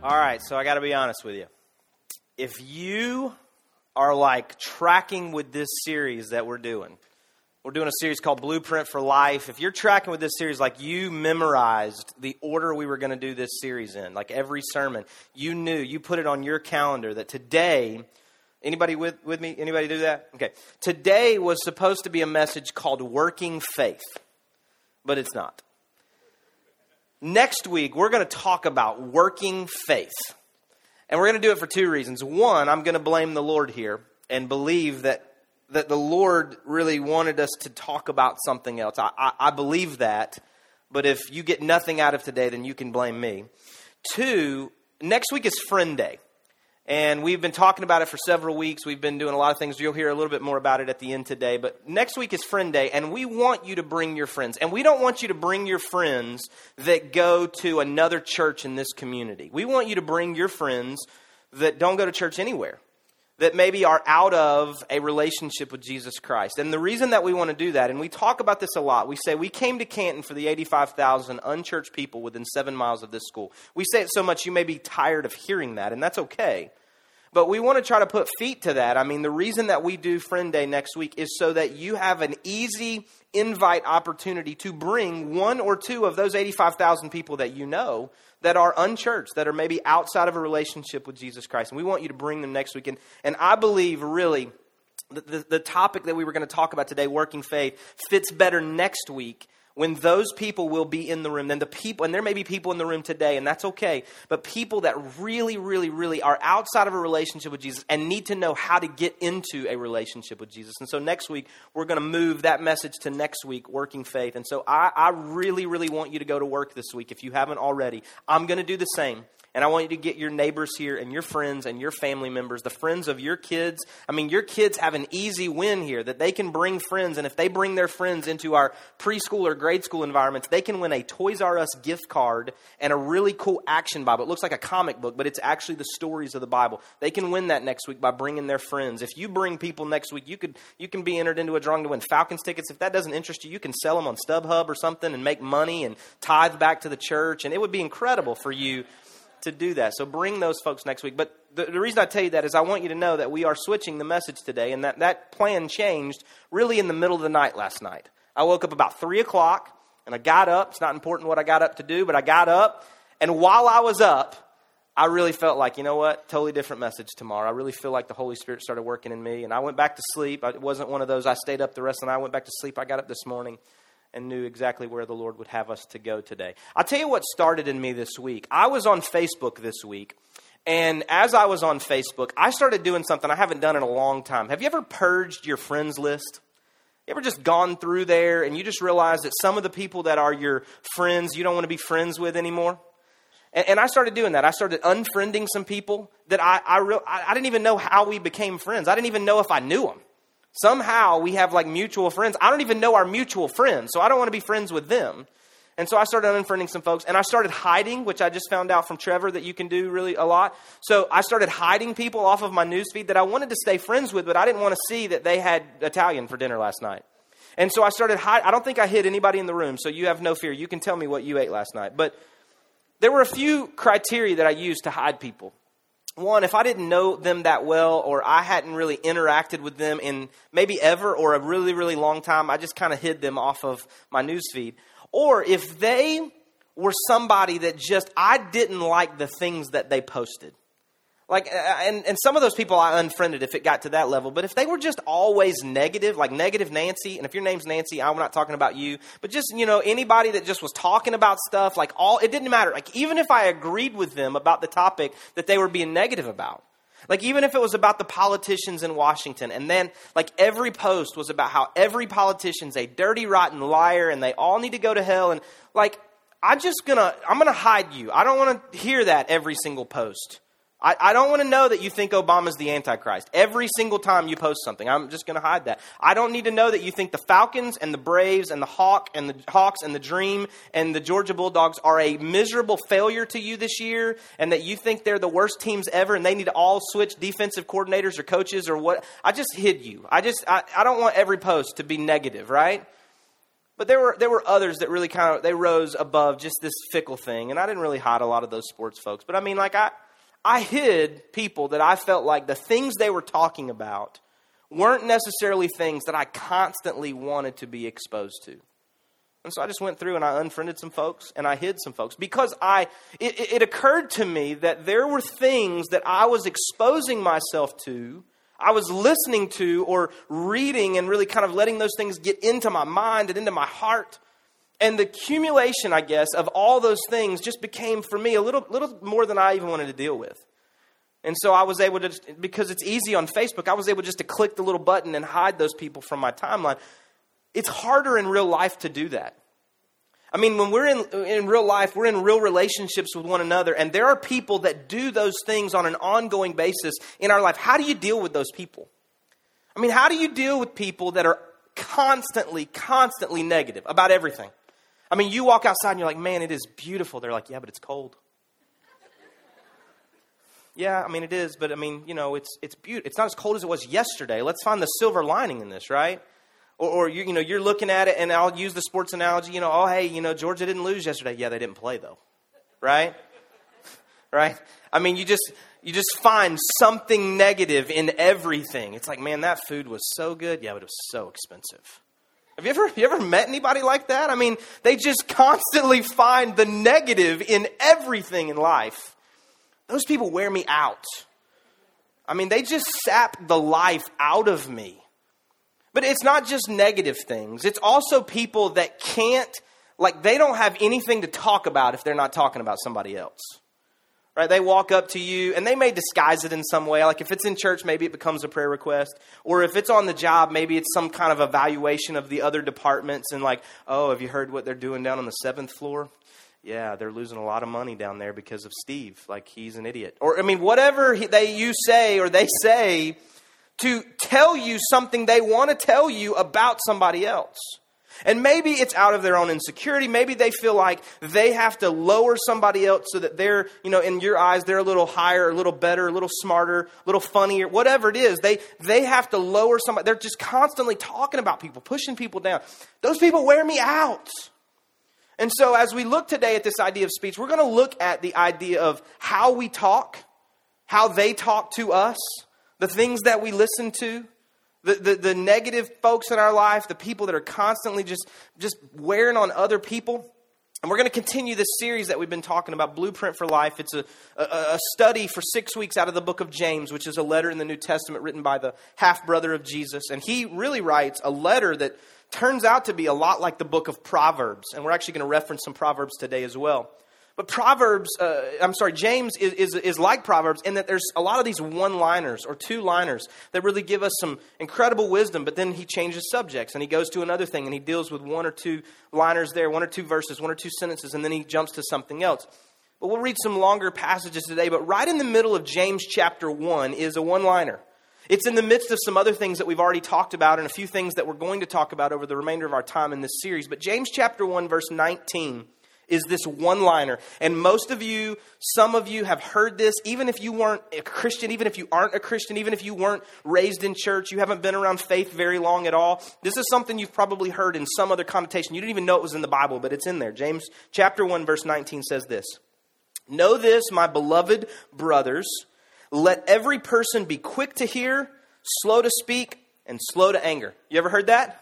All right, so I got to be honest with you. If you are like tracking with this series that we're doing, we're doing a series called Blueprint for Life. If you're tracking with this series, like you memorized the order we were going to do this series in, like every sermon, you knew, you put it on your calendar that today, anybody with, with me? Anybody do that? Okay. Today was supposed to be a message called Working Faith, but it's not. Next week, we're going to talk about working faith. And we're going to do it for two reasons. One, I'm going to blame the Lord here and believe that, that the Lord really wanted us to talk about something else. I, I, I believe that, but if you get nothing out of today, then you can blame me. Two, next week is Friend Day. And we've been talking about it for several weeks. We've been doing a lot of things. You'll hear a little bit more about it at the end today. But next week is Friend Day, and we want you to bring your friends. And we don't want you to bring your friends that go to another church in this community. We want you to bring your friends that don't go to church anywhere that maybe are out of a relationship with Jesus Christ. And the reason that we want to do that, and we talk about this a lot, we say we came to Canton for the 85,000 unchurched people within seven miles of this school. We say it so much you may be tired of hearing that, and that's okay. But we want to try to put feet to that. I mean, the reason that we do Friend Day next week is so that you have an easy invite opportunity to bring one or two of those 85,000 people that you know that are unchurched, that are maybe outside of a relationship with Jesus Christ. And we want you to bring them next week. And, and I believe, really, the, the, the topic that we were going to talk about today, working faith, fits better next week when those people will be in the room, then the people, and there may be people in the room today, and that's okay, but people that really, really, really are outside of a relationship with Jesus and need to know how to get into a relationship with Jesus. And so next week, we're going to move that message to next week, working faith. And so I, I really, really want you to go to work this week if you haven't already. I'm going to do the same. And I want you to get your neighbors here and your friends and your family members, the friends of your kids. I mean, your kids have an easy win here that they can bring friends. And if they bring their friends into our preschool or grade school environments, they can win a Toys R Us gift card and a really cool action Bible. It looks like a comic book, but it's actually the stories of the Bible. They can win that next week by bringing their friends. If you bring people next week, you, could, you can be entered into a drawing to win Falcons tickets. If that doesn't interest you, you can sell them on StubHub or something and make money and tithe back to the church. And it would be incredible for you to do that. So bring those folks next week. But the, the, reason I tell you that is I want you to know that we are switching the message today, and that that plan changed really in the middle of the night last night. I woke up about 3 o'clock, and I got up. It's not important what I got up to do, but I got up, and while I was up, I really felt like, you know what, totally different message tomorrow. I really feel like the Holy Spirit started working in me, and I went back to sleep. It wasn't one of those I stayed up the rest of the night. I went back to sleep. I got up this morning and knew exactly where the Lord would have us to go today. I'll tell you what started in me this week. I was on Facebook this week, and as I was on Facebook, I started doing something I haven't done in a long time. Have you ever purged your friends list? You ever just gone through there and you just realize that some of the people that are your friends you don't want to be friends with anymore? And, and I started doing that. I started unfriending some people that I, I, re- I didn't even know how we became friends. I didn't even know if I knew them. Somehow we have like mutual friends. I don't even know our mutual friends, so I don't want to be friends with them. And so I started unfriending some folks, and I started hiding, which I just found out from Trevor that you can do really a lot. So I started hiding people off of my newsfeed that I wanted to stay friends with, but I didn't want to see that they had Italian for dinner last night. And so I started hide. I don't think I hid anybody in the room, so you have no fear. You can tell me what you ate last night. But there were a few criteria that I used to hide people one, if I didn't know them that well or I hadn't really interacted with them in maybe ever or a really, really long time, I just kind of hid them off of my newsfeed. Or if they were somebody that just, I didn't like the things that they posted. Like, uh, uh, and, and some of those people I unfriended if it got to that level. But if they were just always negative, like negative Nancy, and if your name's Nancy, I'm not talking about you, but just, you know, anybody that just was talking about stuff, like all, it didn't matter. Like, even if I agreed with them about the topic that they were being negative about. Like, even if it was about the politicians in Washington, and then, like, every post was about how every politician's a dirty, rotten liar, and they all need to go to hell, and, like, I'm just gonna, I'm gonna hide you. I don't wanna hear that every single post. I, I don't want to know that you think Obama's the Antichrist. Every single time you post something, I'm just going to hide that. I don't need to know that you think the Falcons and the Braves and the Hawk and the Hawks and the Dream and the Georgia Bulldogs are a miserable failure to you this year, and that you think they're the worst teams ever, and they need to all switch defensive coordinators or coaches or what. I just hid you. I just I, I don't want every post to be negative, right? But there were there were others that really kind of they rose above just this fickle thing, and I didn't really hide a lot of those sports folks. But I mean, like I I hid people that I felt like the things they were talking about weren't necessarily things that I constantly wanted to be exposed to. And so I just went through and I unfriended some folks and I hid some folks because I it, it occurred to me that there were things that I was exposing myself to I was listening to or reading and really kind of letting those things get into my mind and into my heart. And the accumulation, I guess, of all those things just became for me a little, little more than I even wanted to deal with. And so I was able to, because it's easy on Facebook, I was able just to click the little button and hide those people from my timeline. It's harder in real life to do that. I mean, when we're in, in real life, we're in real relationships with one another, and there are people that do those things on an ongoing basis in our life. How do you deal with those people? I mean, how do you deal with people that are constantly, constantly negative about everything? I mean, you walk outside and you're like, man, it is beautiful. They're like, yeah, but it's cold. yeah, I mean, it is, but I mean, you know, it's, it's beautiful. It's not as cold as it was yesterday. Let's find the silver lining in this, right? Or, or you, you know, you're looking at it, and I'll use the sports analogy. You know, oh hey, you know, Georgia didn't lose yesterday. Yeah, they didn't play though, right? right? I mean, you just you just find something negative in everything. It's like, man, that food was so good. Yeah, but it was so expensive. Have you ever you ever met anybody like that? I mean, they just constantly find the negative in everything in life. Those people wear me out. I mean, they just sap the life out of me. But it's not just negative things, it's also people that can't, like, they don't have anything to talk about if they're not talking about somebody else. Right? They walk up to you and they may disguise it in some way. Like if it's in church, maybe it becomes a prayer request. Or if it's on the job, maybe it's some kind of evaluation of the other departments and like, oh, have you heard what they're doing down on the seventh floor? yeah, they're losing a lot of money down there because of Steve. Like he's an idiot. Or I mean, whatever they you say or they say to tell you something they want to tell you about somebody else. And maybe it's out of their own insecurity. Maybe they feel like they have to lower somebody else so that they're, you know, in your eyes, they're a little higher, a little better, a little smarter, a little funnier, whatever it is. They, they have to lower somebody. They're just constantly talking about people, pushing people down. Those people wear me out. And so as we look today at this idea of speech, we're going to look at the idea of how we talk, how they talk to us the things that we listen to, the, the, the, negative folks in our life, the people that are constantly just, just wearing on other people. And we're going to continue this series that we've been talking about, Blueprint for Life. It's a, a, a, study for six weeks out of the book of James, which is a letter in the New Testament written by the half brother of Jesus. And he really writes a letter that turns out to be a lot like the book of Proverbs. And we're actually going to reference some Proverbs today as well. But Proverbs, uh, I'm sorry, James is, is, is, like Proverbs in that there's a lot of these one liners or two liners that really give us some incredible wisdom, but then he changes subjects and he goes to another thing and he deals with one or two liners there, one or two verses, one or two sentences, and then he jumps to something else. But we'll read some longer passages today, but right in the middle of James chapter 1 is a one liner. It's in the midst of some other things that we've already talked about and a few things that we're going to talk about over the remainder of our time in this series. But James chapter 1, verse 19 is this one liner. And most of you, some of you have heard this, even if you weren't a Christian, even if you aren't a Christian, even if you weren't raised in church, you haven't been around faith very long at all. This is something you've probably heard in some other connotation. You didn't even know it was in the Bible, but it's in there. James chapter 1, verse 19 says this Know this, my beloved brothers, let every person be quick to hear, slow to speak, and slow to anger. You ever heard that?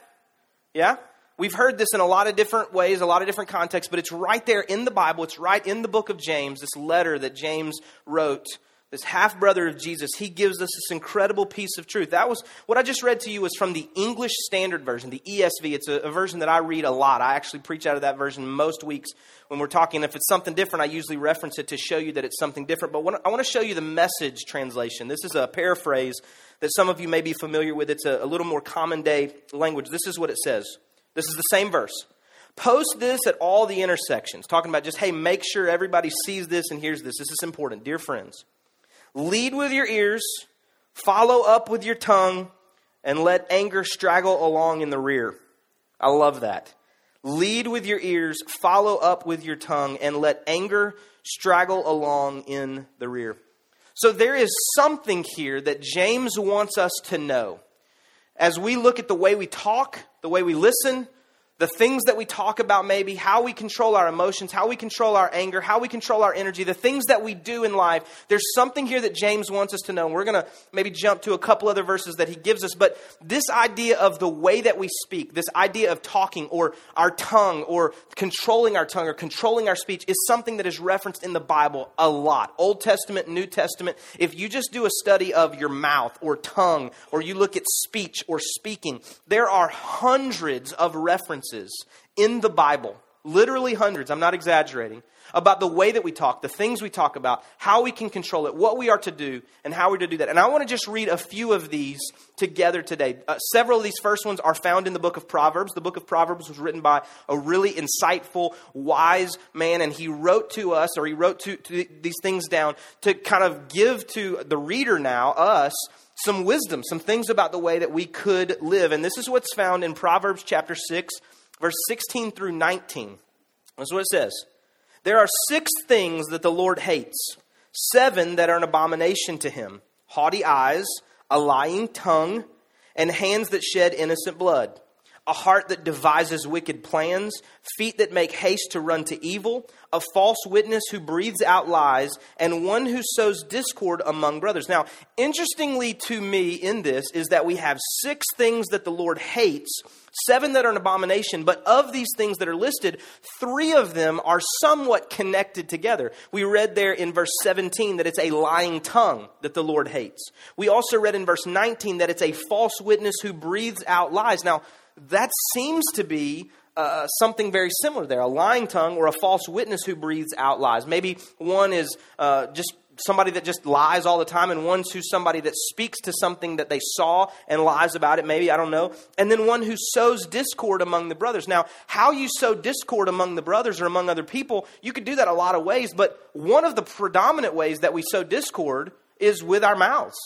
Yeah? We've heard this in a lot of different ways, a lot of different contexts, but it's right there in the Bible. It's right in the book of James, this letter that James wrote. This half brother of Jesus, he gives us this incredible piece of truth. That was what I just read to you was from the English Standard Version, the ESV. It's a, a version that I read a lot. I actually preach out of that version most weeks when we're talking. If it's something different, I usually reference it to show you that it's something different. But I want to show you the message translation. This is a paraphrase that some of you may be familiar with. It's a, a little more common day language. This is what it says. This is the same verse. Post this at all the intersections, talking about just, hey, make sure everybody sees this and hears this. This is important. Dear friends, lead with your ears, follow up with your tongue, and let anger straggle along in the rear. I love that. Lead with your ears, follow up with your tongue, and let anger straggle along in the rear. So there is something here that James wants us to know as we look at the way we talk, the way we listen, the things that we talk about, maybe how we control our emotions, how we control our anger, how we control our energy, the things that we do in life. There's something here that James wants us to know. We're going to maybe jump to a couple other verses that he gives us, but this idea of the way that we speak, this idea of talking or our tongue or controlling our tongue or controlling our speech is something that is referenced in the Bible a lot. Old Testament, New Testament. If you just do a study of your mouth or tongue or you look at speech or speaking, there are hundreds of references references in the Bible, literally hundreds, I'm not exaggerating, about the way that we talk, the things we talk about, how we can control it, what we are to do, and how we're to do that. And I want to just read a few of these together today. Uh, several of these first ones are found in the book of Proverbs. The book of Proverbs was written by a really insightful, wise man, and he wrote to us, or he wrote to, to these things down to kind of give to the reader now, us, some wisdom, some things about the way that we could live. And this is what's found in Proverbs chapter 6, verse 16 through 19. That's what it says. There are six things that the Lord hates, seven that are an abomination to him haughty eyes, a lying tongue, and hands that shed innocent blood a heart that devises wicked plans, feet that make haste to run to evil, a false witness who breathes out lies, and one who sows discord among brothers. Now, interestingly to me in this is that we have six things that the Lord hates, seven that are an abomination, but of these things that are listed, three of them are somewhat connected together. We read there in verse 17 that it's a lying tongue that the Lord hates. We also read in verse 19 that it's a false witness who breathes out lies. Now, that seems to be uh, something very similar there a lying tongue or a false witness who breathes out lies. Maybe one is uh, just somebody that just lies all the time, and one's who's somebody that speaks to something that they saw and lies about it, maybe, I don't know. And then one who sows discord among the brothers. Now, how you sow discord among the brothers or among other people, you could do that a lot of ways, but one of the predominant ways that we sow discord is with our mouths.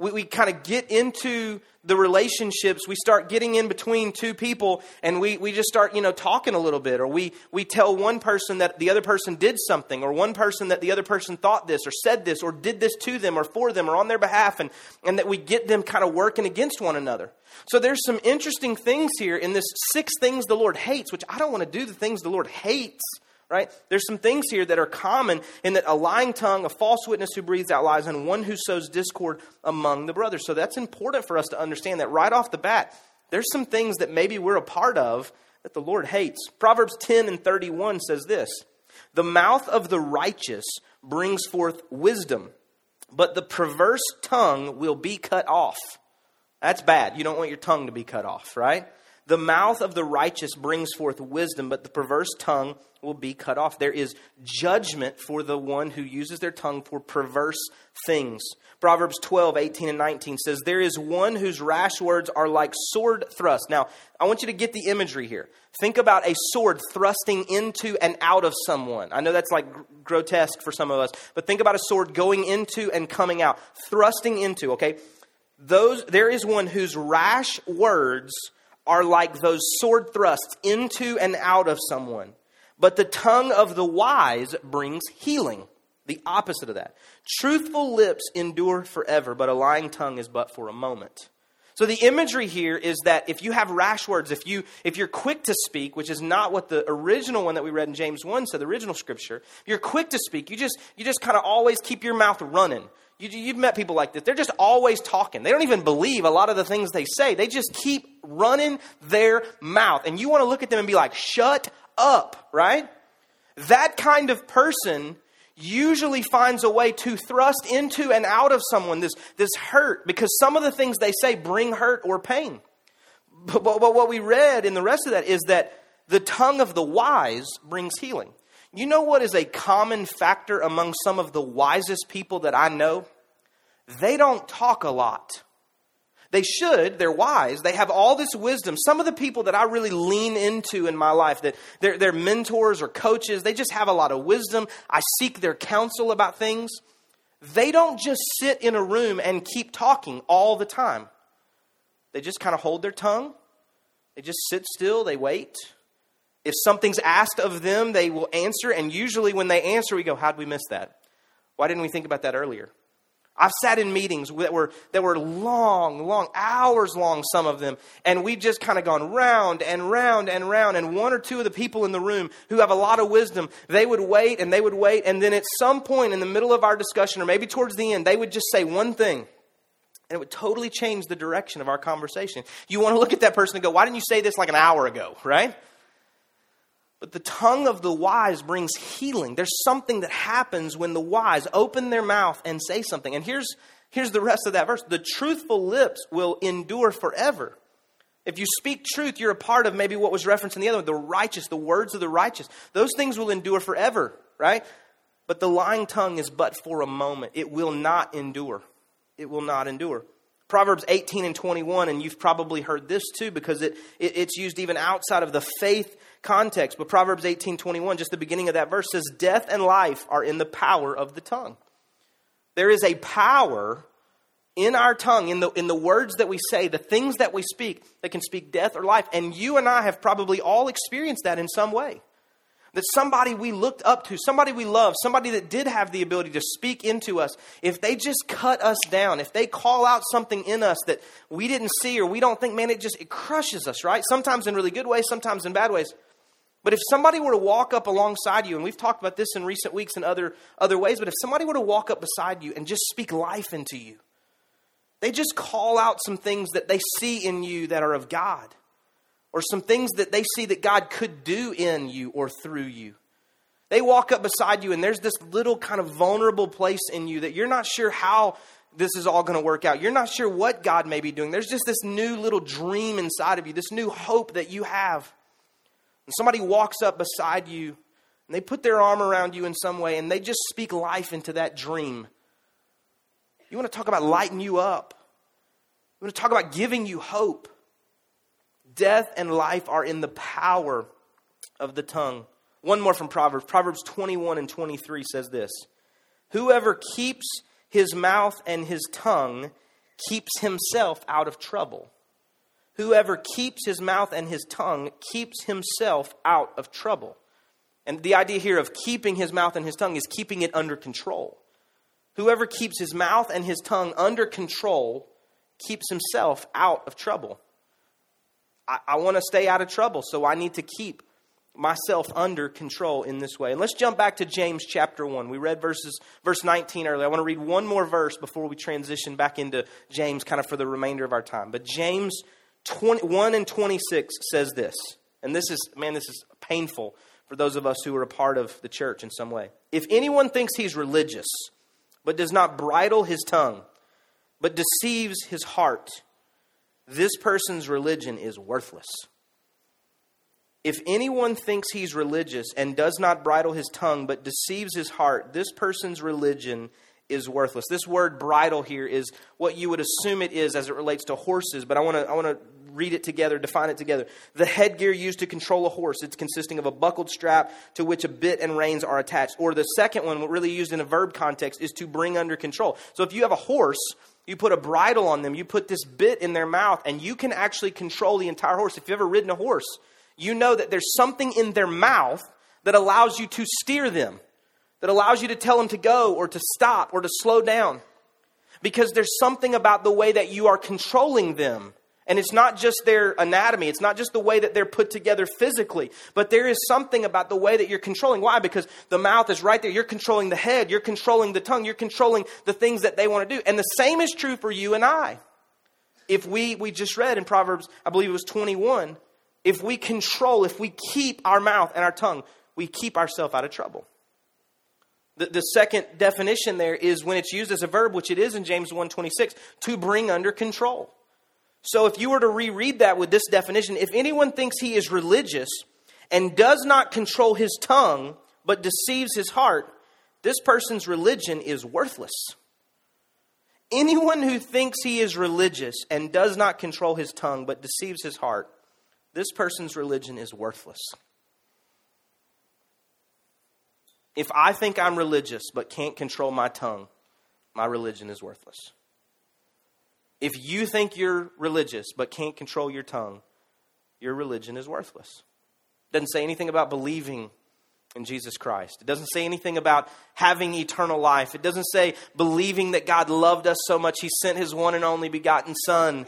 We, we kind of get into the relationships, we start getting in between two people and we, we just start, you know, talking a little bit. Or we, we tell one person that the other person did something, or one person that the other person thought this, or said this, or did this to them, or for them, or on their behalf, and, and that we get them kind of working against one another. So there's some interesting things here in this six things the Lord hates, which I don't want to do the things the Lord hates right? There's some things here that are common in that a lying tongue, a false witness who breathes out lies, and one who sows discord among the brothers. So that's important for us to understand that right off the bat, there's some things that maybe we're a part of that the Lord hates. Proverbs 10 and 31 says this The mouth of the righteous brings forth wisdom, but the perverse tongue will be cut off. That's bad. You don't want your tongue to be cut off, right? The mouth of the righteous brings forth wisdom, but the perverse tongue will be cut off. There is judgment for the one who uses their tongue for perverse things. Proverbs 12, 18, and 19 says, There is one whose rash words are like sword thrusts. Now, I want you to get the imagery here. Think about a sword thrusting into and out of someone. I know that's like grotesque for some of us, but think about a sword going into and coming out, thrusting into, okay? Those, there is one whose rash words are like those sword thrusts into and out of someone. But the tongue of the wise brings healing. The opposite of that. Truthful lips endure forever, but a lying tongue is but for a moment. So the imagery here is that if you have rash words, if you if you're quick to speak, which is not what the original one that we read in James 1 said, the original scripture, you're quick to speak, you just you just kind of always keep your mouth running. You, have met people like this. They're just always talking. They don't even believe a lot of the things they say. They just keep running their mouth. And you want to look at them and be like, shut up, right? That kind of person usually finds a way to thrust into and out of someone this, this hurt because some of the things they say bring hurt or pain. But, but, but what we read in the rest of that is that the tongue of the wise brings healing. You know what is a common factor among some of the wisest people that I know? They don't talk a lot. They should, they're wise, they have all this wisdom. Some of the people that I really lean into in my life, that they're, they're mentors or coaches, they just have a lot of wisdom. I seek their counsel about things. They don't just sit in a room and keep talking all the time. They just kind of hold their tongue, they just sit still, they wait. If something's asked of them, they will answer. And usually, when they answer, we go, How'd we miss that? Why didn't we think about that earlier? I've sat in meetings that were, that were long, long, hours long, some of them, and we've just kind of gone round and round and round. And one or two of the people in the room who have a lot of wisdom, they would wait and they would wait. And then at some point in the middle of our discussion, or maybe towards the end, they would just say one thing. And it would totally change the direction of our conversation. You want to look at that person and go, Why didn't you say this like an hour ago, right? But the tongue of the wise brings healing. There's something that happens when the wise open their mouth and say something. And here's, here's the rest of that verse the truthful lips will endure forever. If you speak truth, you're a part of maybe what was referenced in the other one, the righteous, the words of the righteous. Those things will endure forever, right? But the lying tongue is but for a moment. It will not endure. It will not endure. Proverbs 18 and 21, and you've probably heard this too because it, it, it's used even outside of the faith context. But Proverbs 18 21, just the beginning of that verse, says, Death and life are in the power of the tongue. There is a power in our tongue, in the, in the words that we say, the things that we speak, that can speak death or life. And you and I have probably all experienced that in some way that somebody we looked up to, somebody we love, somebody that did have the ability to speak into us, if they just cut us down, if they call out something in us that we didn't see or we don't think, man, it just it crushes us, right? Sometimes in really good ways, sometimes in bad ways. But if somebody were to walk up alongside you, and we've talked about this in recent weeks and other other ways, but if somebody were to walk up beside you and just speak life into you, they just call out some things that they see in you that are of God or some things that they see that God could do in you or through you. They walk up beside you, and there's this little kind of vulnerable place in you that you're not sure how this is all going to work out. You're not sure what God may be doing. There's just this new little dream inside of you, this new hope that you have. And somebody walks up beside you, and they put their arm around you in some way, and they just speak life into that dream. You want to talk about lighting you up. You want to talk about giving you hope. Death and life are in the power of the tongue. One more from Proverbs. Proverbs 21 and 23 says this Whoever keeps his mouth and his tongue keeps himself out of trouble. Whoever keeps his mouth and his tongue keeps himself out of trouble. And the idea here of keeping his mouth and his tongue is keeping it under control. Whoever keeps his mouth and his tongue under control keeps himself out of trouble. I, I want to stay out of trouble, so I need to keep myself under control in this way. And let's jump back to James chapter 1. We read verses verse 19 earlier. I want to read one more verse before we transition back into James kind of for the remainder of our time. But James 20, 1 and 26 says this. And this is man this is painful for those of us who are a part of the church in some way. If anyone thinks he's religious but does not bridle his tongue but deceives his heart, this person's religion is worthless. If anyone thinks he's religious and does not bridle his tongue but deceives his heart, this person's religion is worthless. This word bridle here is what you would assume it is as it relates to horses, but I want to I want to read it together, define it together. The headgear used to control a horse, it's consisting of a buckled strap to which a bit and reins are attached. Or the second one, really used in a verb context, is to bring under control. So if you have a horse, you put a bridle on them, you put this bit in their mouth, and you can actually control the entire horse. If you've ever ridden a horse, you know that there's something in their mouth that allows you to steer them, that allows you to tell them to go or to stop or to slow down. Because there's something about the way that you are controlling them and it's not just their anatomy, it's not just the way that they're put together physically, but there is something about the way that you're controlling. Why? Because the mouth is right there. You're controlling the head, you're controlling the tongue, you're controlling the things that they want to do. And the same is true for you and I. If we, we just read in Proverbs, I believe it was 21, if we control, if we keep our mouth and our tongue, we keep ourselves out of trouble. The, the second definition there is when it's used as a verb, which it is in James 1.26, to bring under control. So if you were to reread that with this definition, if anyone thinks he is religious and does not control his tongue but deceives his heart, this person's religion is worthless. Anyone who thinks he is religious and does not control his tongue but deceives his heart, this person's religion is worthless. If I think I'm religious but can't control my tongue, my religion is worthless. If you think you're religious but can't control your tongue, your religion is worthless. Doesn't say anything about believing in Jesus Christ. It doesn't say anything about having eternal life. It doesn't say believing that God loved us so much he sent his one and only begotten Son.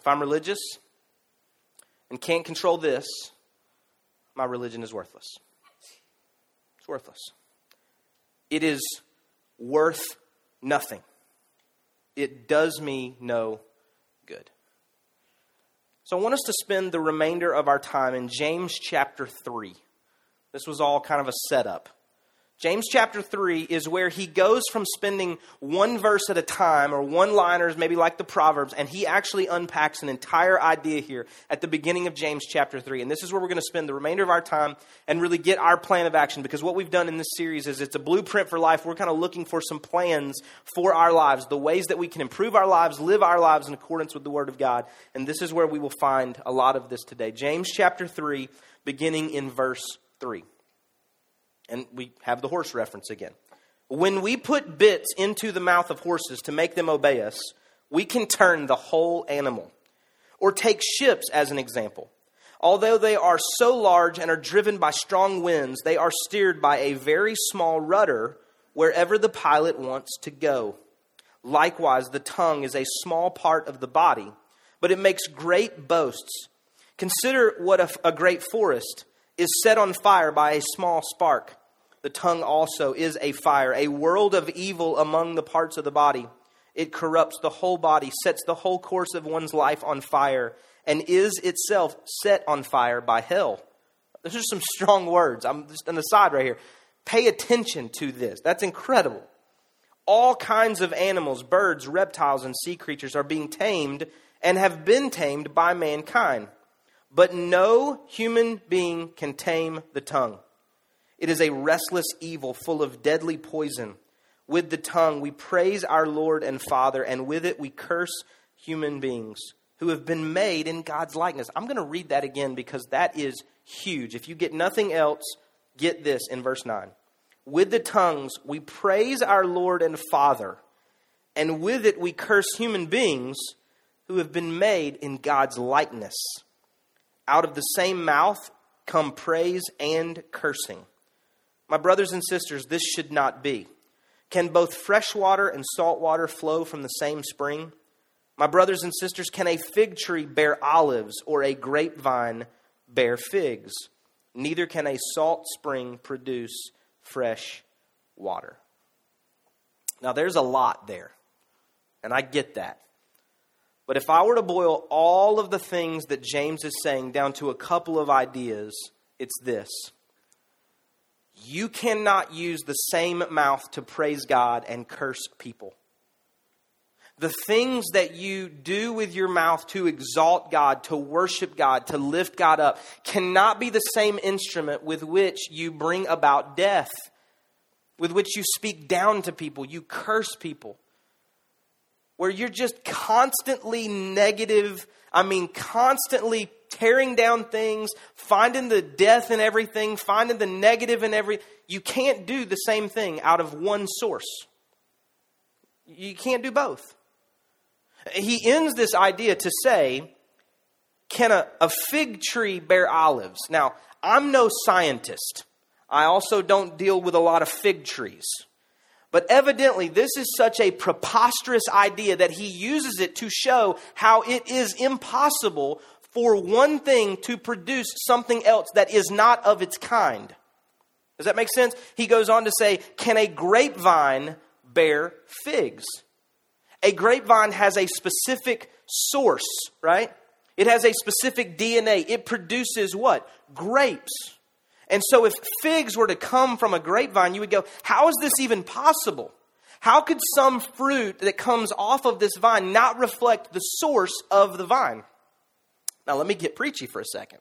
If I'm religious and can't control this, my religion is worthless. It's worthless. It is worth nothing. It does me no good. So I want us to spend the remainder of our time in James chapter 3. This was all kind of a setup. James chapter 3 is where he goes from spending one verse at a time or one liners, maybe like the Proverbs, and he actually unpacks an entire idea here at the beginning of James chapter 3. And this is where we're going to spend the remainder of our time and really get our plan of action because what we've done in this series is it's a blueprint for life. We're kind of looking for some plans for our lives, the ways that we can improve our lives, live our lives in accordance with the Word of God. And this is where we will find a lot of this today. James chapter 3, beginning in verse 3. And we have the horse reference again. When we put bits into the mouth of horses to make them obey us, we can turn the whole animal. Or take ships as an example. Although they are so large and are driven by strong winds, they are steered by a very small rudder wherever the pilot wants to go. Likewise, the tongue is a small part of the body, but it makes great boasts. Consider what a, a great forest is set on fire by a small spark. The tongue also is a fire, a world of evil among the parts of the body. It corrupts the whole body, sets the whole course of one's life on fire, and is itself set on fire by hell. Those are some strong words. I'm just on the side right here. Pay attention to this. That's incredible. All kinds of animals, birds, reptiles, and sea creatures are being tamed and have been tamed by mankind. But no human being can tame the tongue. It is a restless evil full of deadly poison. With the tongue we praise our Lord and Father, and with it we curse human beings who have been made in God's likeness. I'm going to read that again because that is huge. If you get nothing else, get this in verse 9. With the tongues we praise our Lord and Father, and with it we curse human beings who have been made in God's likeness. Out of the same mouth come praise and cursing. My brothers and sisters, this should not be. Can both fresh water and salt water flow from the same spring? My brothers and sisters, can a fig tree bear olives or a grapevine bear figs? Neither can a salt spring produce fresh water. Now, there's a lot there, and I get that. But if I were to boil all of the things that James is saying down to a couple of ideas, it's this. You cannot use the same mouth to praise God and curse people. The things that you do with your mouth to exalt God, to worship God, to lift God up, cannot be the same instrument with which you bring about death, with which you speak down to people, you curse people where you're just constantly negative, I mean, constantly tearing down things, finding the death in everything, finding the negative in every you can't do the same thing out of one source. You can't do both. He ends this idea to say, can a, a fig tree bear olives? Now, I'm no scientist. I also don't deal with a lot of fig trees. But evidently, this is such a preposterous idea that he uses it to show how it is impossible for one thing to produce something else that is not of its kind. Does that make sense? He goes on to say, Can a grapevine bear figs? A grapevine has a specific source, right? It has a specific DNA. It produces what? Grapes. And so, if figs were to come from a grapevine, you would go, How is this even possible? How could some fruit that comes off of this vine not reflect the source of the vine? Now, let me get preachy for a second.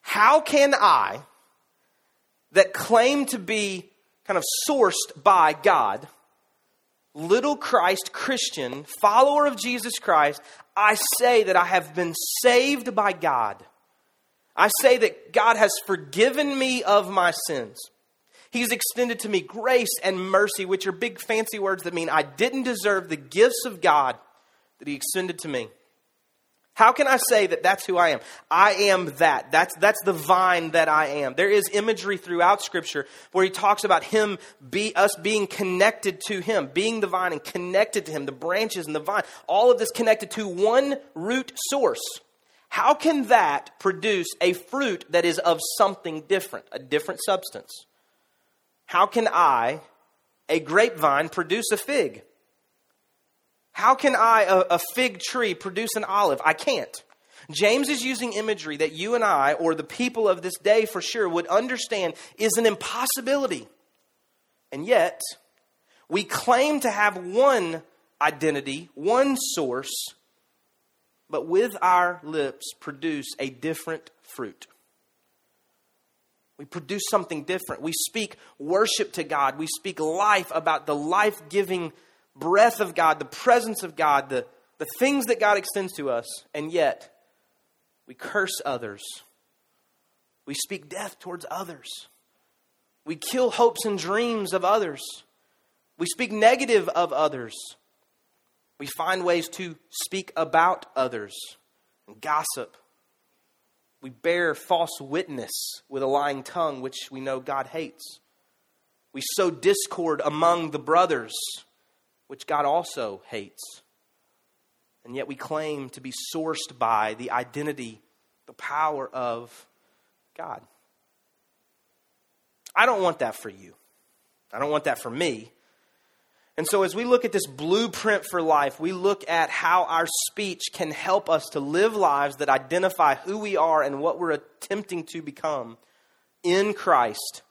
How can I, that claim to be kind of sourced by God, little Christ Christian, follower of Jesus Christ, I say that I have been saved by God? I say that God has forgiven me of my sins. He's extended to me grace and mercy, which are big fancy words that mean I didn't deserve the gifts of God that He extended to me. How can I say that that's who I am? I am that. That's, that's the vine that I am. There is imagery throughout Scripture where he talks about him, be, us being connected to him, being the vine and connected to him, the branches and the vine, all of this connected to one root source. How can that produce a fruit that is of something different, a different substance? How can I, a grapevine, produce a fig? How can I, a, a, fig tree, produce an olive? I can't. James is using imagery that you and I, or the people of this day for sure, would understand is an impossibility. And yet, we claim to have one identity, one source, but with our lips produce a different fruit. We produce something different. We speak worship to God. We speak life about the life giving breath of God, the presence of God, the, the things that God extends to us, and yet we curse others. We speak death towards others. We kill hopes and dreams of others. We speak negative of others. We find ways to speak about others and gossip. We bear false witness with a lying tongue, which we know God hates. We sow discord among the brothers which God also hates. And yet we claim to be sourced by the identity, the power of God. I don't want that for you. I don't want that for me. And so, as we look at this blueprint for life, we look at how our speech can help us to live lives that identify who we are and what we're attempting to become in Christ.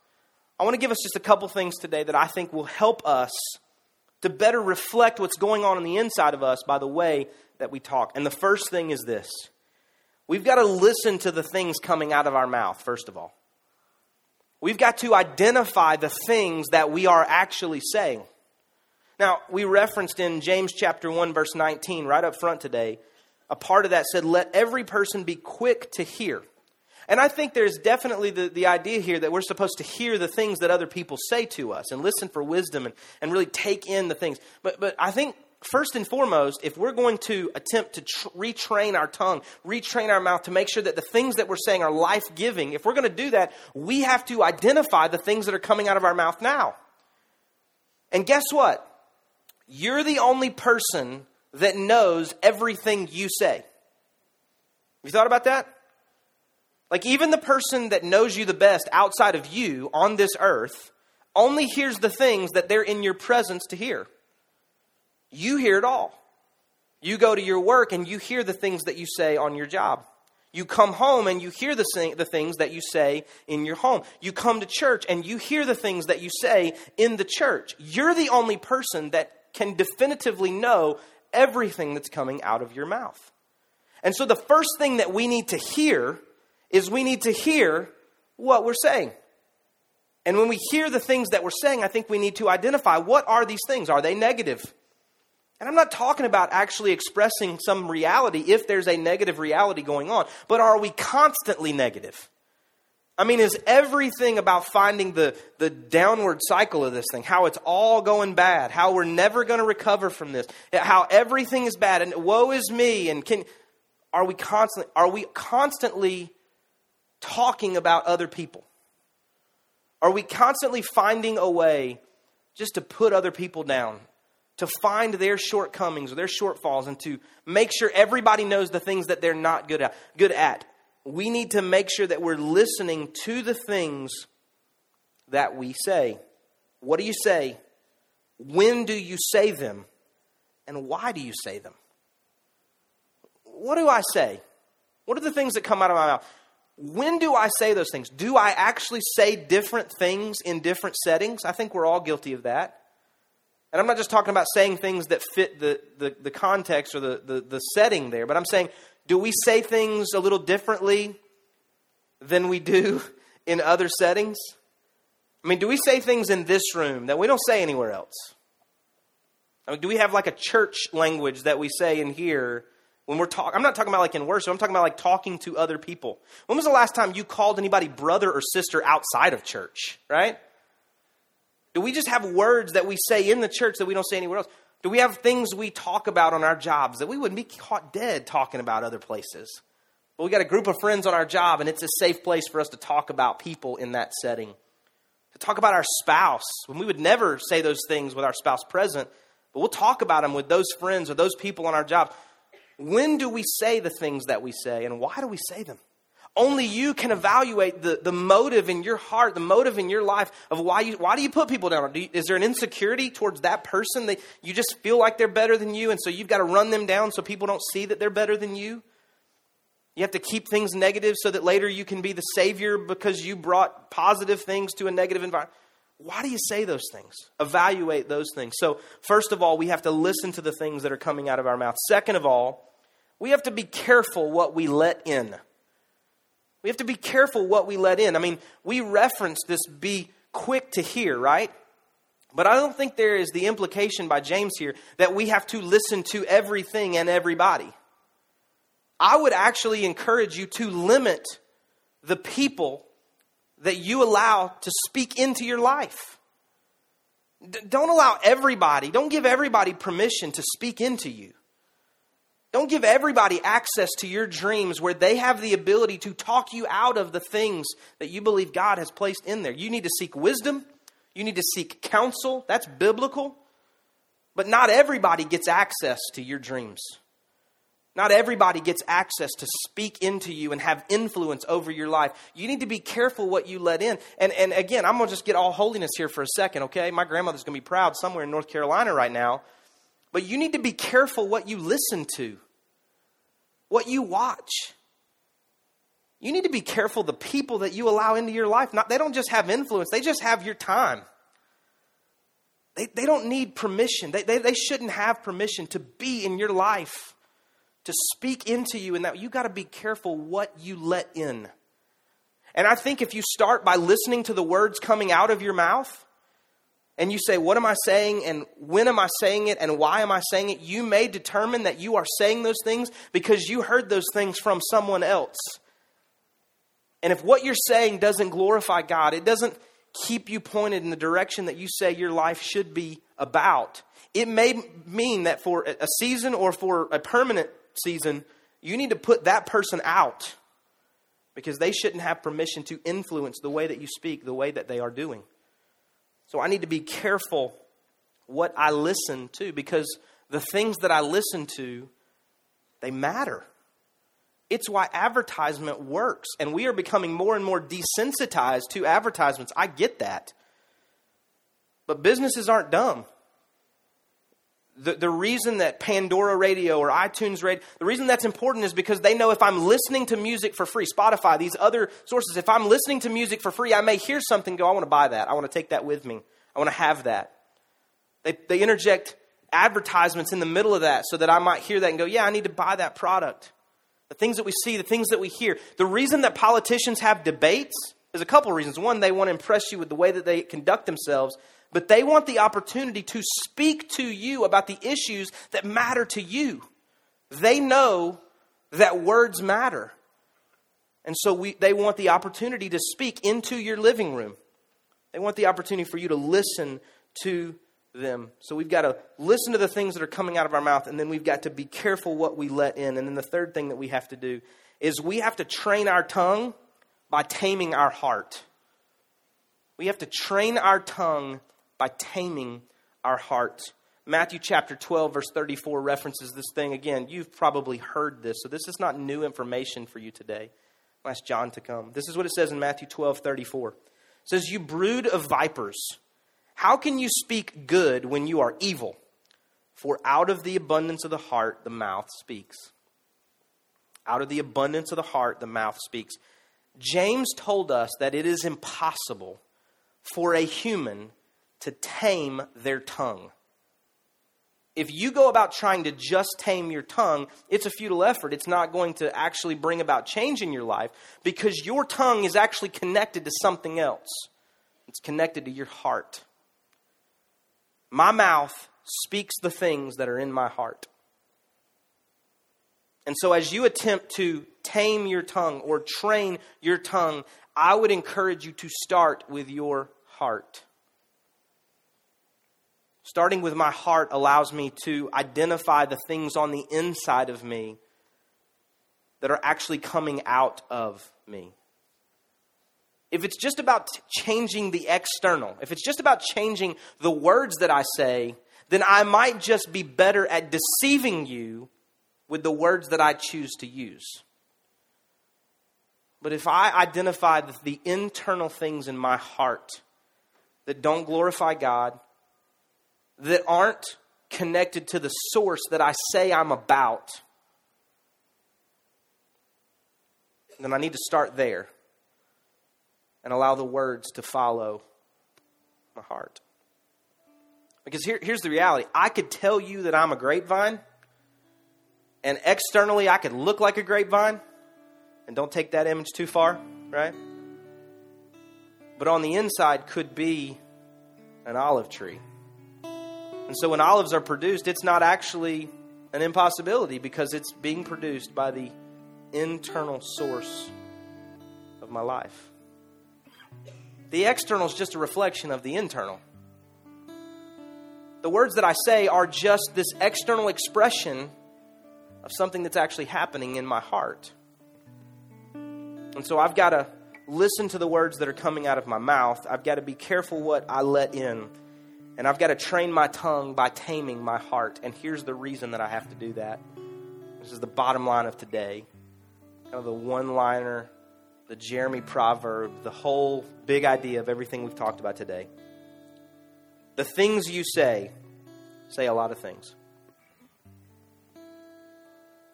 I want to give us just a couple things today that I think will help us to better reflect what's going on in the inside of us by the way that we talk. And the first thing is this we've got to listen to the things coming out of our mouth, first of all. We've got to identify the things that we are actually saying. Now, we referenced in James chapter 1 verse 19 right up front today, a part of that said let every person be quick to hear and I think there's definitely the, the idea here that we're supposed to hear the things that other people say to us and listen for wisdom and, and really take in the things. But, but I think first and foremost, if we're going to attempt to tr- retrain our tongue, retrain our mouth to make sure that the things that we're saying are life giving, if we're going to do that, we have to identify the things that are coming out of our mouth now. And guess what? You're the only person that knows everything you say. Have you thought about that? Like, even the person that knows you the best outside of you on this earth only hears the things that they're in your presence to hear. You hear it all. You go to your work and you hear the things that you say on your job. You come home and you hear the, the things that you say in your home. You come to church and you hear the things that you say in the church. You're the only person that can definitively know everything that's coming out of your mouth. And so the first thing that we need to hear is we need to hear what we're saying. And when we hear the things that we're saying, I think we need to identify what are these things? Are they negative? And I'm not talking about actually expressing some reality if there's a negative reality going on, but are we constantly negative? I mean, is everything about finding the, the downward cycle of this thing, how it's all going bad, how we're never going to recover from this, how everything is bad, and woe is me, and can, are we constantly, are we constantly talking about other people? Are we constantly finding a way just to put other people down, to find their shortcomings or their shortfalls, and to make sure everybody knows the things that they're not good at? Good at? We need to make sure that we're listening to the things that we say. What do you say? When do you say them? And why do you say them? What do I say? What are the things that come out of my mouth? when do I say those things? Do I actually say different things in different settings? I think we're all guilty of that. And I'm not just talking about saying things that fit the, the, the context or the, the, the setting there, but I'm saying, do we say things a little differently than we do in other settings? I mean, do we say things in this room that we don't say anywhere else? I mean, do we have like a church language that we say in here when we're talking, I'm not talking about like in worship, I'm talking about like talking to other people. When was the last time you called anybody brother or sister outside of church, right? Do we just have words that we say in the church that we don't say anywhere else? Do we have things we talk about on our jobs that we wouldn't be caught dead talking about other places? But we got a group of friends on our job, and it's a safe place for us to talk about people in that setting. To talk about our spouse, when we would never say those things with our spouse present, but we'll talk about them with those friends or those people on our job. When do we say the things that we say, and why do we say them? Only you can evaluate the, the motive in your heart, the motive in your life of why you why do you put people down? You, is there an insecurity towards that person that you just feel like they're better than you, and so you've got to run them down so people don't see that they're better than you? You have to keep things negative so that later you can be the savior because you brought positive things to a negative environment. Why do you say those things? Evaluate those things. So, first of all, we have to listen to the things that are coming out of our mouth. Second of all, we have to be careful what we let in. We have to be careful what we let in. I mean, we reference this be quick to hear, right? But I don't think there is the implication by James here that we have to listen to everything and everybody. I would actually encourage you to limit the people that you allow to speak into your life. D- don't allow everybody, don't give everybody permission to speak into you. Don't give everybody access to your dreams where they have the ability to talk you out of the things that you believe God has placed in there. You need to seek wisdom, you need to seek counsel. That's biblical. But not everybody gets access to your dreams. Not everybody gets access to speak into you and have influence over your life. You need to be careful what you let in. And, and again, I'm going to just get all holiness here for a second, okay? My grandmother's going to be proud somewhere in North Carolina right now. But you need to be careful what you listen to, what you watch. You need to be careful the people that you allow into your life. Not, they don't just have influence, they just have your time. They, they don't need permission. They, they, they shouldn't have permission to be in your life to speak into you, and that you got to be careful what you let in. And I think if you start by listening to the words coming out of your mouth, and you say, What am I saying? And when am I saying it? And why am I saying it? You may determine that you are saying those things because you heard those things from someone else. And if what you're saying doesn't glorify God, it doesn't keep you pointed in the direction that you say your life should be about, it may mean that for a season or for a permanent season, you need to put that person out because they shouldn't have permission to influence the way that you speak, the way that they are doing. So I need to be careful what I listen to because the things that I listen to, they matter. It's why advertisement works. And we are becoming more and more desensitized to advertisements. I get that. But businesses aren't dumb the, the reason that Pandora Radio or iTunes Radio, the reason that's important is because they know if I'm listening to music for free, Spotify, these other sources, if I'm listening to music for free, I may hear something go, I want to buy that. I want to take that with me. I want to have that. They, they interject advertisements in the middle of that so that I might hear that and go, yeah, I need to buy that product. The things that we see, the things that we hear. The reason that politicians have debates is a couple of reasons. One, they want to impress you with the way that they conduct themselves but they want the opportunity to speak to you about the issues that matter to you. They know that words matter. And so we, they want the opportunity to speak into your living room. They want the opportunity for you to listen to them. So we've got to listen to the things that are coming out of our mouth, and then we've got to be careful what we let in. And then the third thing that we have to do is we have to train our tongue by taming our heart. We have to train our tongue by taming our heart. Matthew chapter 12, verse 34 references this thing. Again, you've probably heard this, so this is not new information for you today. I'll ask John to come. This is what it says in Matthew 12, 34. It says, You brood of vipers, how can you speak good when you are evil? For out of the abundance of the heart, the mouth speaks. Out of the abundance of the heart, the mouth speaks. James told us that it is impossible for a human to tame their tongue. If you go about trying to just tame your tongue, it's a futile effort. It's not going to actually bring about change in your life because your tongue is actually connected to something else. It's connected to your heart. My mouth speaks the things that are in my heart. And so, as you attempt to tame your tongue or train your tongue, I would encourage you to start with your heart. Starting with my heart allows me to identify the things on the inside of me that are actually coming out of me. If it's just about changing the external, if it's just about changing the words that I say, then I might just be better at deceiving you with the words that I choose to use. But if I identify the internal things in my heart that don't glorify God, that aren't connected to the source that I say I'm about, then I need to start there and allow the words to follow my heart. Because here, here's the reality I could tell you that I'm a grapevine, and externally I could look like a grapevine, and don't take that image too far, right? But on the inside could be an olive tree. And so when olives are produced, it's not actually an impossibility because it's being produced by the internal source of my life. The external is just a reflection of the internal. The words that I say are just this external expression of something that's actually happening in my heart. And so I've got to listen to the words that are coming out of my mouth. I've got to be careful what I let in. And I've got to train my tongue by taming my heart. And here's the reason that I have to do that. This is the bottom line of today. Kind of the one liner, the Jeremy proverb, the whole big idea of everything we've talked about today. The things you say say a lot of things.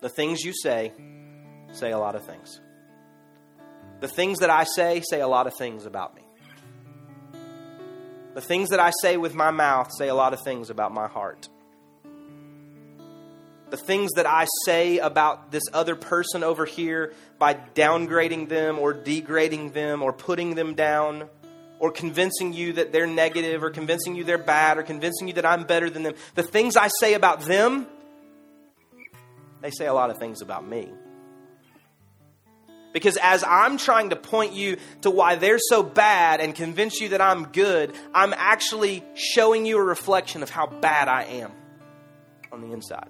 The things you say say a lot of things. The things that I say say a lot of things about me. The things that I say with my mouth say a lot of things about my heart. The things that I say about this other person over here by downgrading them or degrading them or putting them down or convincing you that they're negative or convincing you they're bad or convincing you that I'm better than them. The things I say about them, they say a lot of things about me. Because as I'm trying to point you to why they're so bad and convince you that I'm good, I'm actually showing you a reflection of how bad I am on the inside.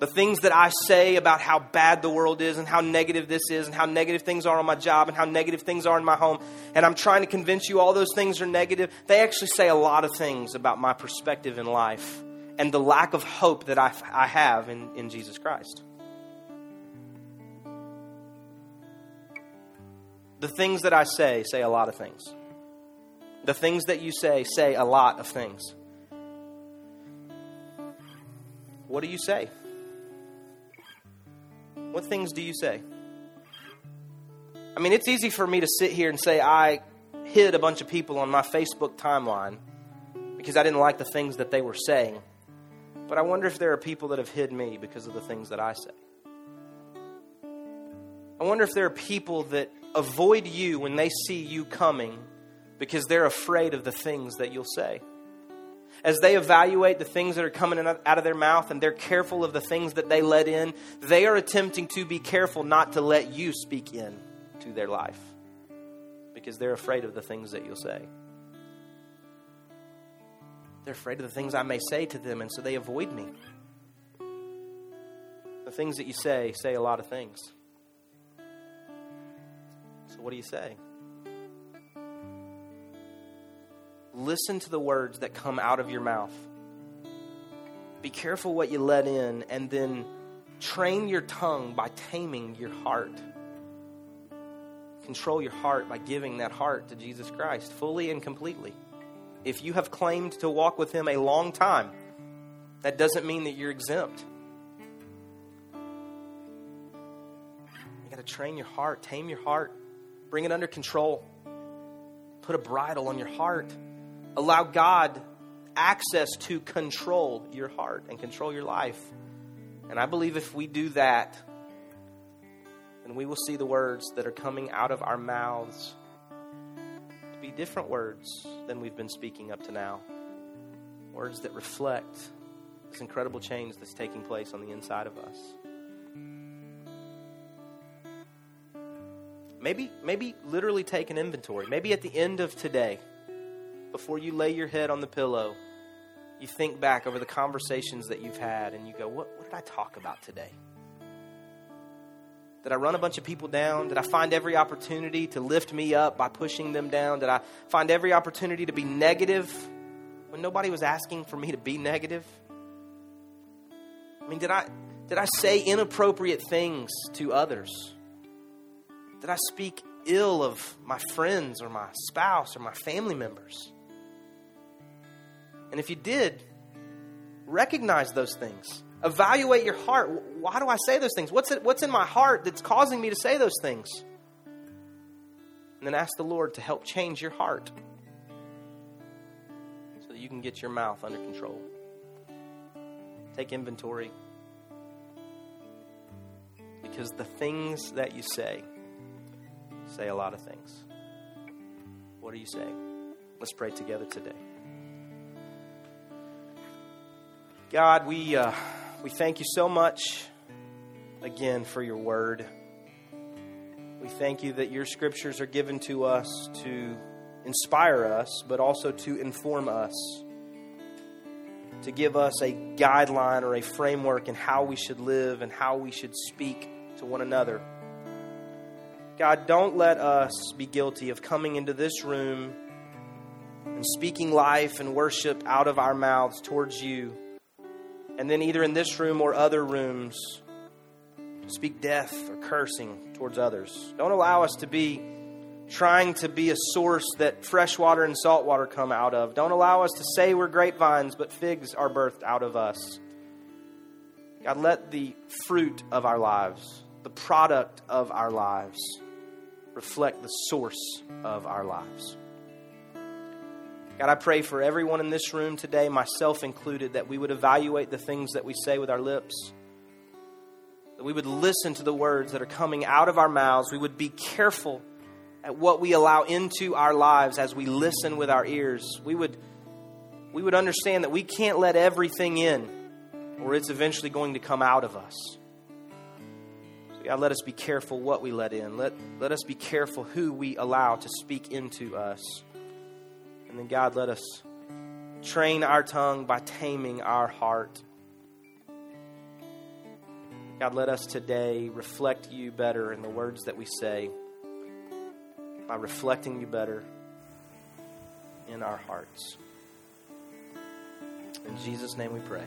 The things that I say about how bad the world is and how negative this is and how negative things are on my job and how negative things are in my home, and I'm trying to convince you all those things are negative, they actually say a lot of things about my perspective in life and the lack of hope that I, I have in, in Jesus Christ. The things that I say say a lot of things. The things that you say say a lot of things. What do you say? What things do you say? I mean, it's easy for me to sit here and say I hid a bunch of people on my Facebook timeline because I didn't like the things that they were saying. But I wonder if there are people that have hid me because of the things that I say. I wonder if there are people that avoid you when they see you coming because they're afraid of the things that you'll say. As they evaluate the things that are coming out of their mouth and they're careful of the things that they let in, they are attempting to be careful not to let you speak in to their life because they're afraid of the things that you'll say. They're afraid of the things I may say to them, and so they avoid me. The things that you say say a lot of things. So, what do you say? Listen to the words that come out of your mouth. Be careful what you let in, and then train your tongue by taming your heart. Control your heart by giving that heart to Jesus Christ fully and completely. If you have claimed to walk with Him a long time, that doesn't mean that you're exempt. You got to train your heart, tame your heart, Bring it under control. Put a bridle on your heart. Allow God access to control your heart and control your life. And I believe if we do that, then we will see the words that are coming out of our mouths to be different words than we've been speaking up to now. Words that reflect this incredible change that's taking place on the inside of us. Maybe, maybe literally take an inventory. Maybe at the end of today, before you lay your head on the pillow, you think back over the conversations that you've had and you go, What, what did I talk about today? Did I run a bunch of people down? Did I find every opportunity to lift me up by pushing them down? Did I find every opportunity to be negative when nobody was asking for me to be negative? I mean, did I, did I say inappropriate things to others? Did I speak ill of my friends or my spouse or my family members? And if you did, recognize those things. Evaluate your heart. Why do I say those things? What's, it, what's in my heart that's causing me to say those things? And then ask the Lord to help change your heart so that you can get your mouth under control. Take inventory. Because the things that you say say a lot of things. What are you saying? Let's pray together today. God, we, uh, we thank you so much again for your word. We thank you that your scriptures are given to us to inspire us, but also to inform us, to give us a guideline or a framework in how we should live and how we should speak to one another. God, don't let us be guilty of coming into this room and speaking life and worship out of our mouths towards you and then either in this room or other rooms, speak death or cursing towards others. Don't allow us to be trying to be a source that fresh water and salt water come out of. Don't allow us to say we're grapevines, but figs are birthed out of us. God, let the fruit of our lives, the product of our lives, reflect the source of our lives. God, I pray for everyone in this room today, myself included, that we would evaluate the things that we say with our lips. That we would listen to the words that are coming out of our mouths. We would be careful at what we allow into our lives as we listen with our ears. We would, we would understand that we can't let everything in, or it's eventually going to come out of us. God, let us be careful what we let in. Let, let us be careful who we allow to speak into us. And then, God, let us train our tongue by taming our heart. God, let us today reflect you better in the words that we say by reflecting you better in our hearts. In Jesus' name we pray.